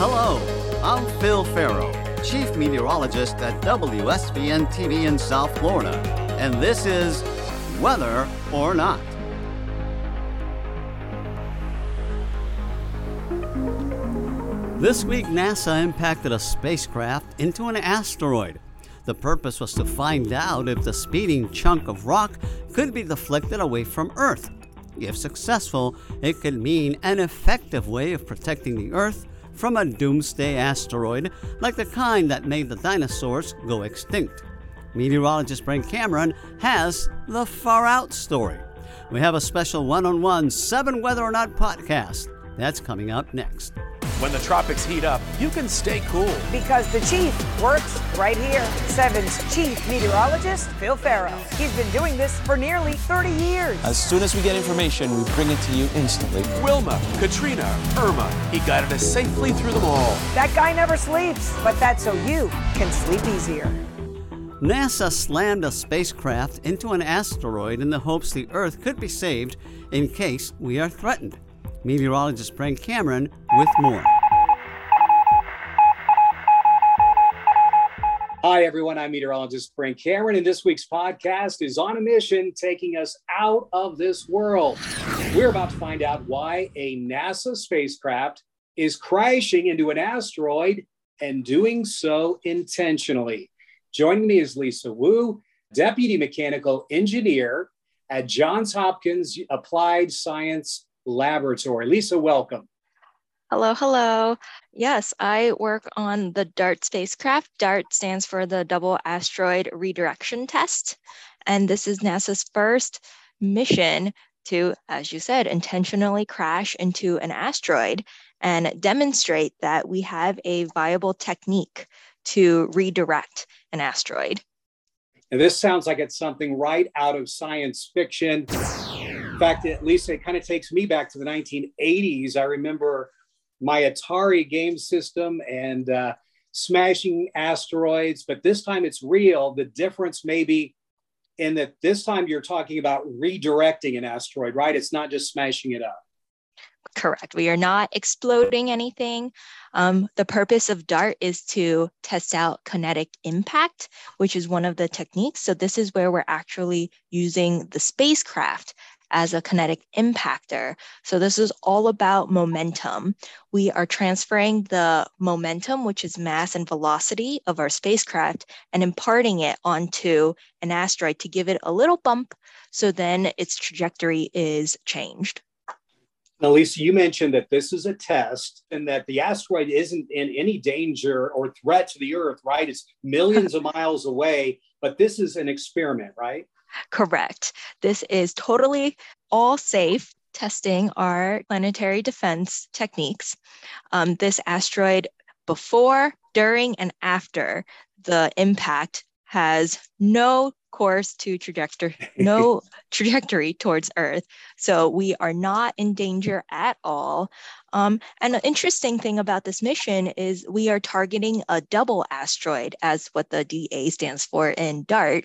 Hello, I'm Phil Ferro, Chief Meteorologist at WSVN TV in South Florida, and this is Weather or Not. This week, NASA impacted a spacecraft into an asteroid. The purpose was to find out if the speeding chunk of rock could be deflected away from Earth. If successful, it could mean an effective way of protecting the Earth from a doomsday asteroid like the kind that made the dinosaurs go extinct. Meteorologist Brent Cameron has the far out story. We have a special one on one seven weather or not podcast. That's coming up next. When the tropics heat up, you can stay cool. Because the chief works right here. Seven's chief meteorologist, Phil Ferro. He's been doing this for nearly 30 years. As soon as we get information, we bring it to you instantly. Wilma, Katrina, Irma, he guided us safely through them all. That guy never sleeps, but that's so you can sleep easier. NASA slammed a spacecraft into an asteroid in the hopes the Earth could be saved in case we are threatened. Meteorologist Frank Cameron with more. Hi, everyone. I'm meteorologist Frank Cameron, and this week's podcast is on a mission taking us out of this world. We're about to find out why a NASA spacecraft is crashing into an asteroid and doing so intentionally. Joining me is Lisa Wu, Deputy Mechanical Engineer at Johns Hopkins Applied Science Laboratory. Lisa, welcome. Hello, hello. Yes, I work on the DART spacecraft. DART stands for the Double Asteroid Redirection Test. And this is NASA's first mission to, as you said, intentionally crash into an asteroid and demonstrate that we have a viable technique to redirect an asteroid. And this sounds like it's something right out of science fiction. In fact, at least it kind of takes me back to the 1980s. I remember my Atari game system and uh, smashing asteroids, but this time it's real. The difference maybe in that this time you're talking about redirecting an asteroid, right? It's not just smashing it up. Correct. We are not exploding anything. Um, the purpose of DART is to test out kinetic impact, which is one of the techniques. So, this is where we're actually using the spacecraft as a kinetic impactor. So this is all about momentum. We are transferring the momentum, which is mass and velocity of our spacecraft, and imparting it onto an asteroid to give it a little bump so then its trajectory is changed. Now, Lisa, you mentioned that this is a test and that the asteroid isn't in any danger or threat to the Earth, right? It's millions of miles away, but this is an experiment, right? Correct. This is totally all safe testing our planetary defense techniques. Um, this asteroid, before, during, and after the impact, has no course to trajectory, no trajectory towards Earth. So we are not in danger at all. Um, and an interesting thing about this mission is we are targeting a double asteroid, as what the DA stands for in DART.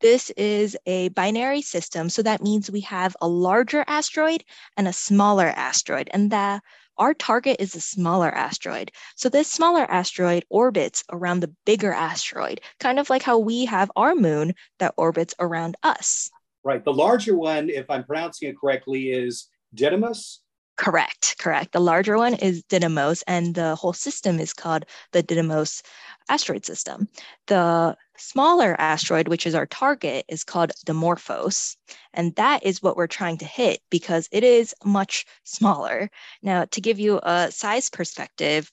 This is a binary system. So that means we have a larger asteroid and a smaller asteroid. And that our target is a smaller asteroid. So this smaller asteroid orbits around the bigger asteroid, kind of like how we have our moon that orbits around us. Right. The larger one, if I'm pronouncing it correctly, is Didymos. Correct, correct. The larger one is Didymos, and the whole system is called the Didymos asteroid system. The smaller asteroid, which is our target, is called Dimorphos. And that is what we're trying to hit because it is much smaller. Now, to give you a size perspective,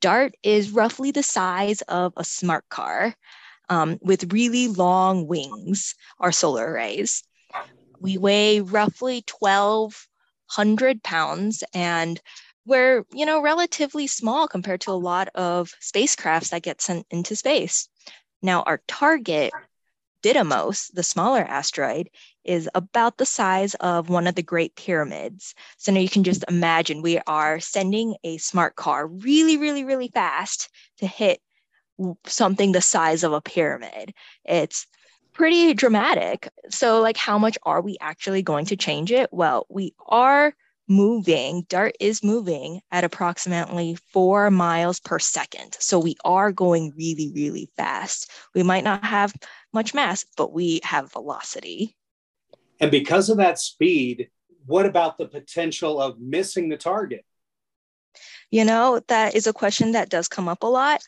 DART is roughly the size of a smart car um, with really long wings, our solar arrays. We weigh roughly 1,200 pounds and we're, you know, relatively small compared to a lot of spacecrafts that get sent into space. Now, our target, Didymos, the smaller asteroid, is about the size of one of the Great Pyramids. So now you can just imagine we are sending a smart car really, really, really fast to hit something the size of a pyramid. It's pretty dramatic. So, like, how much are we actually going to change it? Well, we are moving, DART is moving at approximately four miles per second. So we are going really, really fast. We might not have much mass, but we have velocity. And because of that speed, what about the potential of missing the target? You know, that is a question that does come up a lot.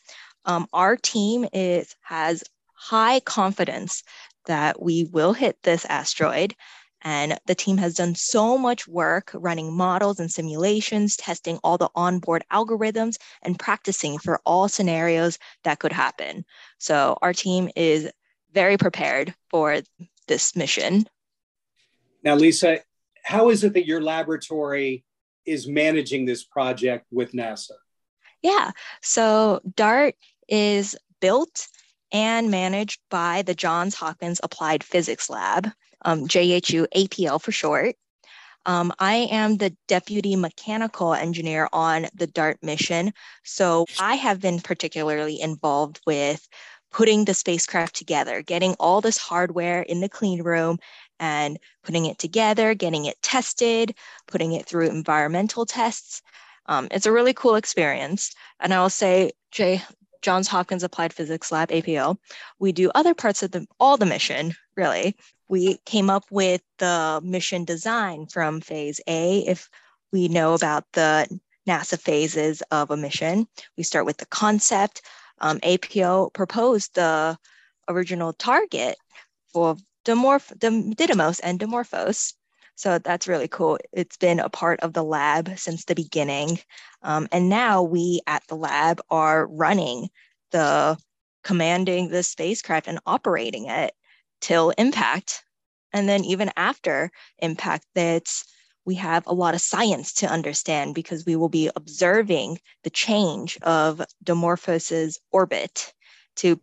Um, our team is has high confidence that we will hit this asteroid and the team has done so much work running models and simulations, testing all the onboard algorithms, and practicing for all scenarios that could happen. So our team is very prepared for this mission. Now, Lisa, how is it that your laboratory is managing this project with NASA? Yeah, so DART is built and managed by the Johns Hopkins Applied Physics Lab um, JHU APL for short. Um, I am the deputy mechanical engineer on the DART mission. So I have been particularly involved with putting the spacecraft together, getting all this hardware in the clean room and putting it together, getting it tested, putting it through environmental tests. Um, it's a really cool experience. And I will say, Jay, Johns Hopkins Applied Physics Lab, APL, we do other parts of the all the mission, really we came up with the mission design from phase A. If we know about the NASA phases of a mission, we start with the concept. Um, APO proposed the original target for Dimorph- Didymos and Dimorphos. So that's really cool. It's been a part of the lab since the beginning. Um, and now we at the lab are running the commanding the spacecraft and operating it till impact. And then even after impact, that's we have a lot of science to understand because we will be observing the change of Dimorphos's orbit to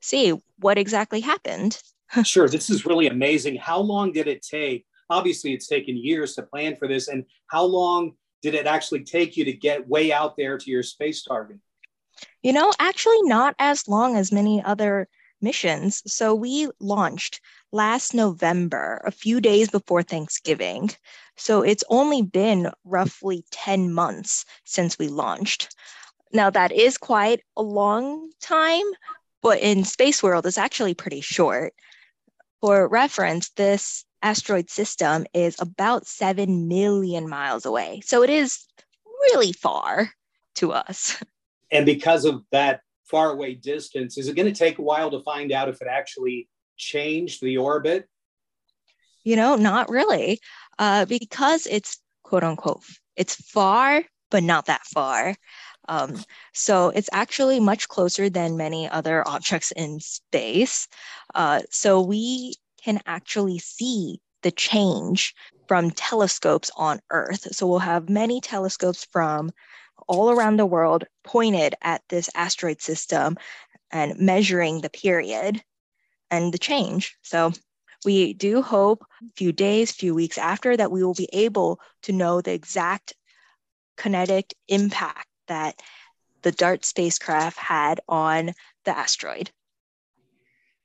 see what exactly happened. sure, this is really amazing. How long did it take? Obviously, it's taken years to plan for this. And how long did it actually take you to get way out there to your space target? You know, actually, not as long as many other missions. So we launched last November, a few days before Thanksgiving. So it's only been roughly 10 months since we launched. Now, that is quite a long time, but in Space World, it's actually pretty short. For reference, this asteroid system is about 7 million miles away. So it is really far to us. And because of that far away distance, is it going to take a while to find out if it actually changed the orbit? You know, not really, uh, because it's quote unquote, it's far, but not that far. Um, so it's actually much closer than many other objects in space. Uh, so we can actually see the change from telescopes on Earth. So we'll have many telescopes from all around the world pointed at this asteroid system and measuring the period and the change. So we do hope a few days, few weeks after that we will be able to know the exact kinetic impact that the DART spacecraft had on the asteroid.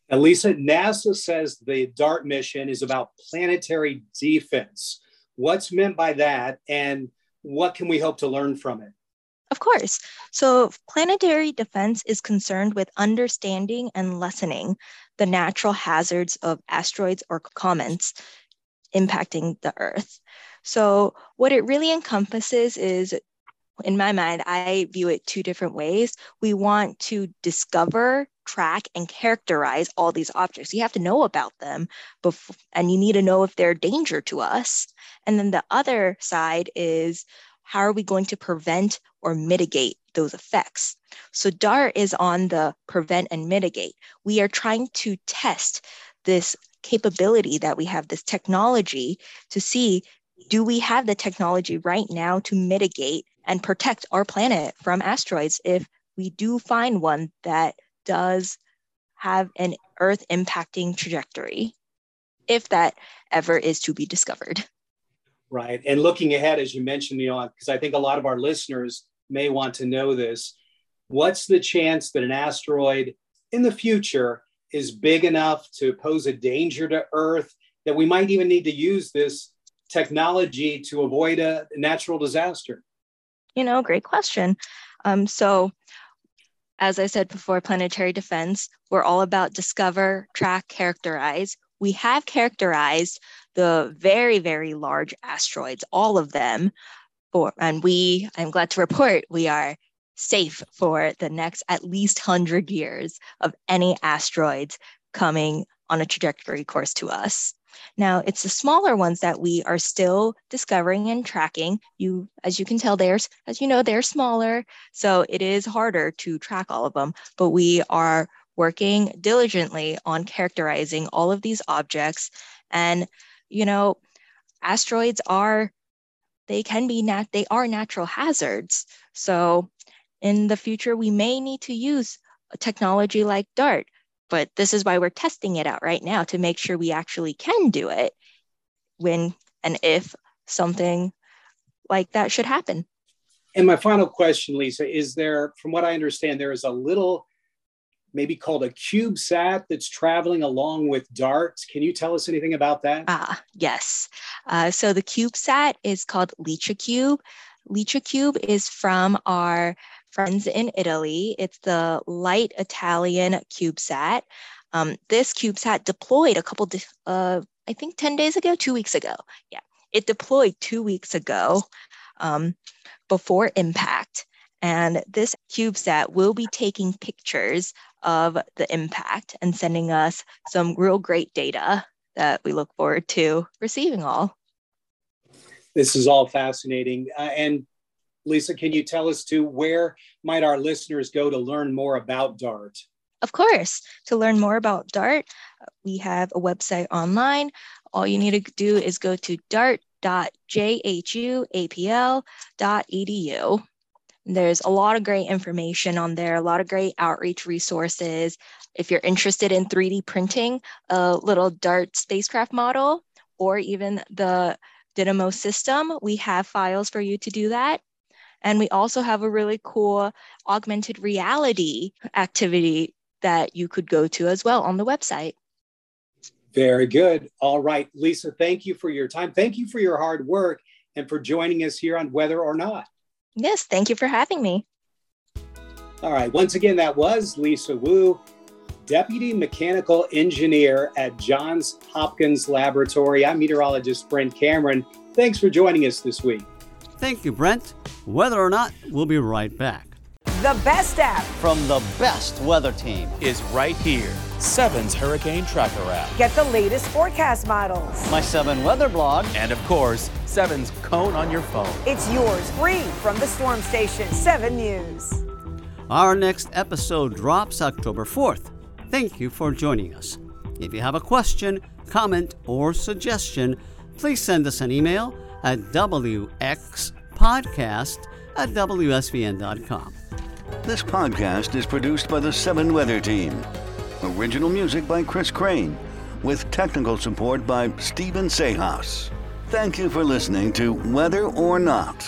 And Lisa, NASA says the DART mission is about planetary defense. What's meant by that, and what can we hope to learn from it? Of course. So, planetary defense is concerned with understanding and lessening the natural hazards of asteroids or comets impacting the Earth. So, what it really encompasses is, in my mind, I view it two different ways. We want to discover, track, and characterize all these objects. You have to know about them, before, and you need to know if they're danger to us. And then the other side is how are we going to prevent or mitigate those effects? So DART is on the prevent and mitigate. We are trying to test this capability that we have, this technology to see do we have the technology right now to mitigate and protect our planet from asteroids if we do find one that does have an Earth impacting trajectory, if that ever is to be discovered. Right. And looking ahead, as you mentioned, you know, because I think a lot of our listeners may want to know this. What's the chance that an asteroid in the future is big enough to pose a danger to Earth that we might even need to use this technology to avoid a natural disaster? You know, great question. Um, so, as I said before, planetary defense, we're all about discover, track, characterize. We have characterized the very, very large asteroids, all of them. And we, I'm glad to report, we are safe for the next at least 100 years of any asteroids coming on a trajectory course to us. Now, it's the smaller ones that we are still discovering and tracking. You, as you can tell, there's, as you know, they're smaller, so it is harder to track all of them. But we are working diligently on characterizing all of these objects. And, you know, asteroids are, they can be nat, they are natural hazards. So in the future, we may need to use a technology like DART but this is why we're testing it out right now to make sure we actually can do it when and if something like that should happen. And my final question, Lisa, is there, from what I understand, there is a little maybe called a CubeSat that's traveling along with DART. Can you tell us anything about that? Ah, yes. Uh, so the CubeSat is called LICIACube. LICIACube is from our friends in Italy. It's the light Italian CubeSat. Um, this CubeSat deployed a couple, uh, I think 10 days ago, two weeks ago. Yeah, it deployed two weeks ago um, before impact. And this CubeSat will be taking pictures of the impact and sending us some real great data that we look forward to receiving all. This is all fascinating. Uh, and Lisa, can you tell us to where might our listeners go to learn more about DART? Of course. To learn more about DART, we have a website online. All you need to do is go to dart.jhuapl.edu. There's a lot of great information on there, a lot of great outreach resources. If you're interested in 3D printing a little DART spacecraft model or even the Dynamo system, we have files for you to do that. And we also have a really cool augmented reality activity that you could go to as well on the website. Very good. All right, Lisa, thank you for your time. Thank you for your hard work and for joining us here on Weather or Not. Yes, thank you for having me. All right, once again, that was Lisa Wu, Deputy Mechanical Engineer at Johns Hopkins Laboratory. I'm meteorologist Brent Cameron. Thanks for joining us this week. Thank you, Brent. Weather or not, we'll be right back. The best app from the best weather team is right here. Seven's Hurricane Tracker app. Get the latest forecast models. My Seven weather blog. And of course, Seven's Cone on your phone. It's yours free from the storm station, 7 News. Our next episode drops October 4th. Thank you for joining us. If you have a question, comment, or suggestion, please send us an email at wxpodcast at wsvn.com. This podcast is produced by the Seven Weather Team. Original music by Chris Crane, with technical support by Stephen Sejas. Thank you for listening to Weather or Not.